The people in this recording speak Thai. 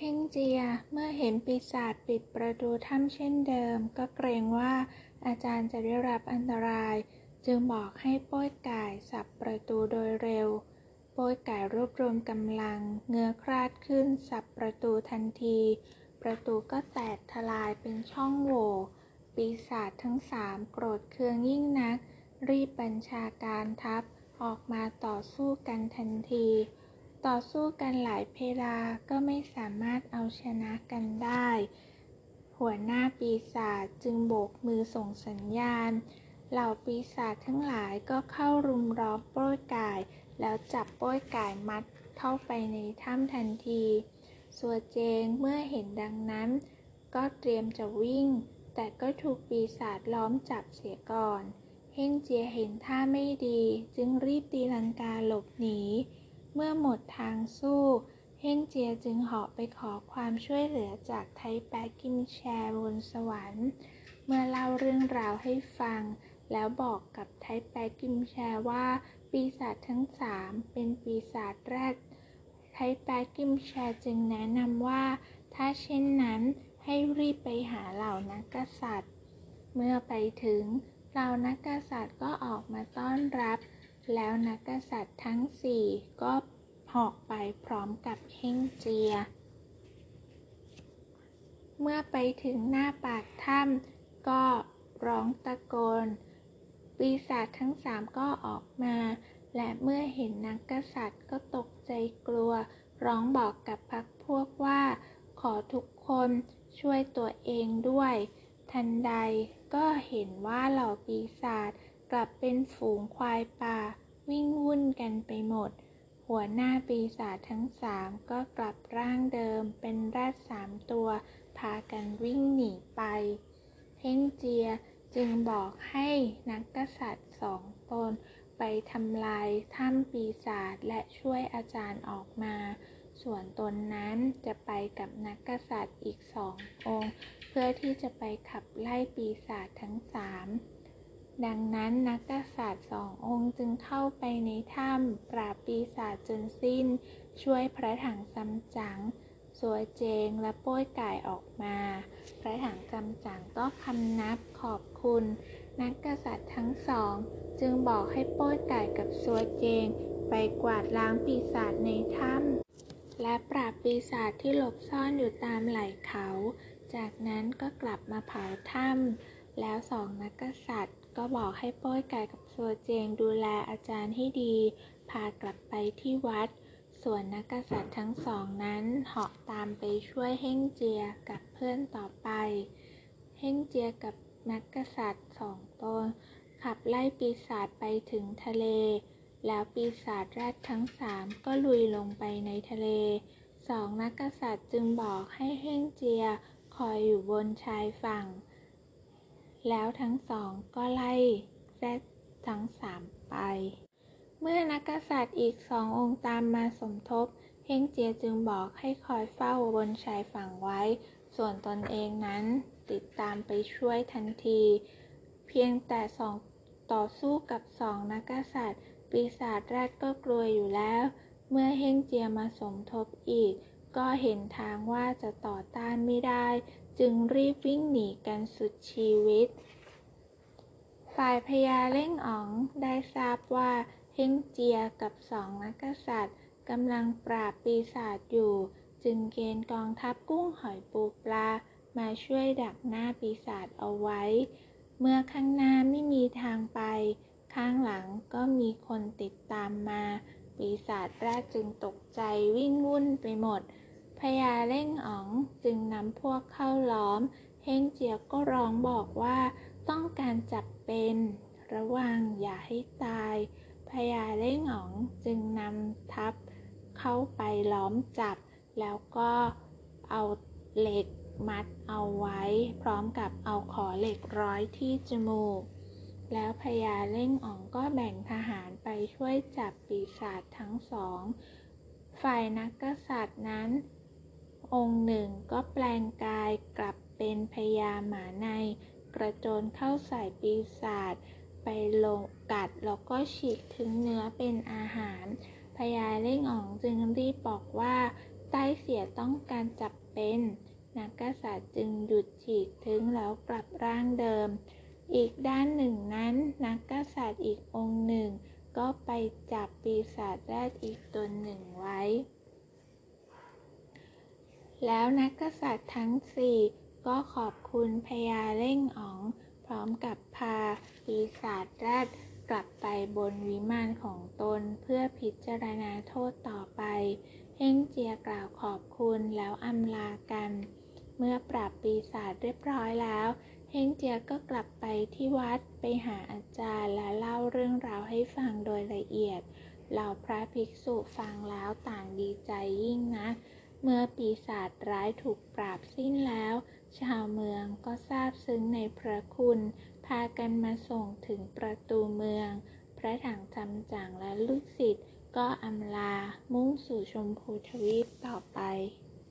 เฮงเจียเมื่อเห็นปีศาจปิดประตูถ้ำเช่นเดิม ก็เกรงว่าอาจารย์จะได้รับอันตราย จึงบอกให้ป้ยไก่สับประตูโดยเร็ว ป้ยไก่รวบรวมกำลัง เงื้อคลาดขึ้นสับประตูทันที ประตูก็แตกทลายเป็นช่องโหว่ปีศาจทั้งสามโกรธเคืองยิ่งนัก รีบบัญชาการทัพออกมาต่อสู้กันทันที ต่อสู้กันหลายเพลาก็ไม่สามารถเอาชนะกันได้ หัวหน้าปีศาจจึงโบกมือส่งสัญญาณ เหล่าปีศาจทั้งหลายก็เข้ารุมล้อมโป้ยก่าย แล้วจับโป้ยก่ายมัดเข้าไปในถ้ำทันทีสัวเจงเมื่อเห็นดังนั้น ก็เตรียมจะวิ่ง แต่ก็ถูกปีศาจล้อมจับเสียก่อน เฮงเจียเห็นท่าไม่ดีจึงรีบตีลังกาหลบหนี เมื่อหมดทางสู้ เฮงเจียจึงเหาะไปขอความช่วยเหลือจากไทแปกิมแชร์บนสวรรค์ เมื่อเล่าเรื่องราวให้ฟัง แล้วบอกกับไทแปกิมแชร์ว่า ปีศาจทั้งสามเป็นปีศาจแรดไทแปกิมแชร์จึงแนะนำว่า ถ้าเช่นนั้นให้รีบไปหาเหล่านักกษัตริย์ เมื่อไปถึงเหล่านักกษัตริย์ก็ออกมาต้อนรับ แล้วนักกษัตริย์ทั้งสี่ก็หอกไปพร้อมกับเฮงเจีย เมื่อไปถึงหน้าปากถ้ำก็ร้องตะโกน ปีศาจทั้งสามก็ออกมา และเมื่อเห็นนักกษัตริย์ก็ตกใจกลัว ร้องบอกกับพักพวกว่า ขอทุกคนช่วยตัวเองด้วย ทันใดก็เห็นว่าเหล่าปีศาจ กลับเป็นฝูงควายป่า วิ่งวุ่นกันไปหมด หัวหน้าปีศาจทั้งสามก็กลับร่างเดิมเป็นแรดสามตัว พากันวิ่งหนีไปเฮงเจียจึงบอกให้นักกษัตริย์สองตนไปทำลายถ้ำปีศาจและช่วยอาจารย์ออกมา ส่วนตนนั้นจะไปกับนักกษัตริย์อีกสององค์ เพื่อที่จะไปขับไล่ปีศาจทั้งสาม ดังนั้นนักกษัตริย์สององค์จึงเข้าไปในถ้ำปราบปีศาจจนสิ้น ช่วยพระถังซัมจั๋งสัวเจงและโป้ยไก่ออกมา พระถังซัมจั๋งก็คำนับขอบคุณ นักกษัตริย์ทั้งสอง จึงบอกให้โป้ยไก่กับสัวเจง ไปกวาดล้างปีศาจในถ้ำและปราบปีศาจที่หลบซ่อนอยู่ตามไหล่เขา จากนั้นก็กลับมาเผาถ้ำ แล้วสองนักกษัตริย์ก็บอกให้ป้อยไก่กับสัวเจงดูแลอาจารย์ให้ดี พากลับไปที่วัด ส่วนนักกษัตริย์ทั้งสองนั้นเหาะตามไปช่วยเฮ่งเจียกับเพื่อนต่อไป เฮ่งเจียกับนักกษัตริย์สองตนขับไล่ปีศาจไปถึงทะเล แล้วปีศาจแรดทั้งสามก็ลุยลงไปในทะเล สองนักกษัตริย์จึงบอกให้เฮ่งเจียคอยอยู่บนชายฝั่ง แล้วทั้งสองก็ไล่แรดทั้งสามไป เมื่อนักกษัตริย์อีกสององค์ตามมาสมทบ เฮงเจียจึงบอกให้คอยเฝ้าบนชายฝั่งไว้ ส่วนตนเองนั้นติดตามไปช่วยทันที เพียงแต่สองต่อสู้กับสองนักกษัตริย์ ปีศาจแรดก็กลัวอยู่แล้ว เมื่อเฮงเจียมาสมทบอีก ก็เห็นทางว่าจะต่อต้านไม่ได้ จึงรีบวิ่งหนีกันสุดชีวิต ฝ่ายพญาเล่งอ๋องได้ทราบว่าเฮงเจียกับสองนักกษัตริย์กำลังปราบปีศาจอยู่ จึงเกณฑ์กองทัพกุ้งหอยปูปลามาช่วยดักหน้าปีศาจเอาไว้ เมื่อข้างหน้าไม่มีทางไป ข้างหลังก็มีคนติดตามมา ปีศาจแรกจึงตกใจวิ่งวุ่นไปหมด พญาเล่งอ๋องจึงนำพวกเข้าล้อม เฮงเจียก็ร้องบอกว่าต้องการจับเป็น ระวังอย่าให้ตายพญาเล่งอ๋องจึงนำทัพเข้าไปล้อมจับ แล้วก็เอาเหล็กมัดเอาไว้ พร้อมกับเอาขอเหล็กร้อยที่จมูก แล้วพญาเล่งอ๋องก็แบ่งทหารไปช่วยจับปีศาจทั้งสอง ฝ่ายนักกษัตริย์นั้น องค์หนึ่งก็แปลงกายกลับเป็นพญาหมาใน กระโจนเข้าใส่ปีศาจไปลงกัดแล้วก็ฉีกถึงเนื้อเป็นอาหารพญาเล่งอ๋องจึงรีบบอกว่า ใต้เสียต้องการจับเป็นนักกษัตริย์จึงหยุดฉีกถึงแล้วกลับร่างเดิม อีกด้านหนึ่งนั้น นักกษัตริย์อีกองค์หนึ่ง ก็ไปจับปีศาจแรดอีกตนหนึ่งไว้ แล้วนักกษัตริย์ทั้งสี่ก็ขอบคุณพญาเล่งอ๋อง พร้อมกับพาปีศาจแรดกลับไปบนวิมานของตนเพื่อพิจารณาโทษต่อไป เฮงเจียกล่าวขอบคุณแล้วอำลากัน เมื่อปราบปีศาจเรียบร้อยแล้ว เฮงเจียก็กลับไปที่วัดไปหาอาจารย์และเล่าเรื่องราวให้ฟังโดยละเอียด เหล่าพระภิกษุฟังแล้วต่างดีใจยิ่งนะ เมื่อปีศาจร้ายถูกปราบสิ้นแล้ว ชาวเมืองก็ทราบซึ้งในพระคุณ พากันมาส่งถึงประตูเมือง พระถังจำจังและลูกศิษย์ก็อำลามุ่งสู่ชมพูทวีปต่อไป